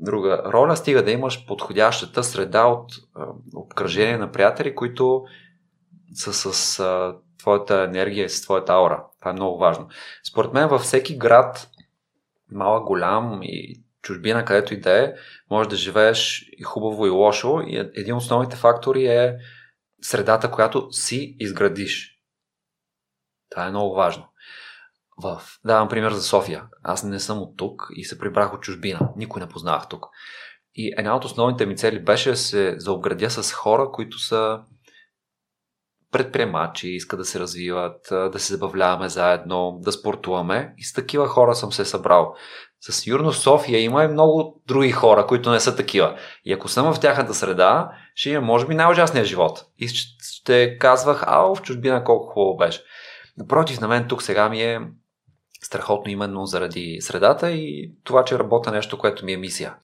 друга роля, стига да имаш подходящата среда от обкръжение на приятели, които са с а, твоята енергия и с твоята аура. Това е много важно. Според мен във всеки град, малък, голям и чужбина, където и да е, може да живееш и хубаво и лошо. И един от основните фактори е средата, която си изградиш. Това е много важно. В... Давам пример за София. Аз не съм от тук и се прибрах от чужбина. Никой не познавах тук. И една от основните ми цели беше да се заобградя с хора, които са предприемачи, искат да се развиват, да се забавляваме заедно, да спортуваме. И с такива хора съм се събрал. Със сигурност София има и много други хора, които не са такива. И ако съм в тяхната среда, ще има, може би, най-ужасния живот. И ще казвах, а, в чужбина колко хубаво беше. Напротив, на мен тук сега ми е страхотно именно заради средата и това, че работя нещо, което ми е мисия.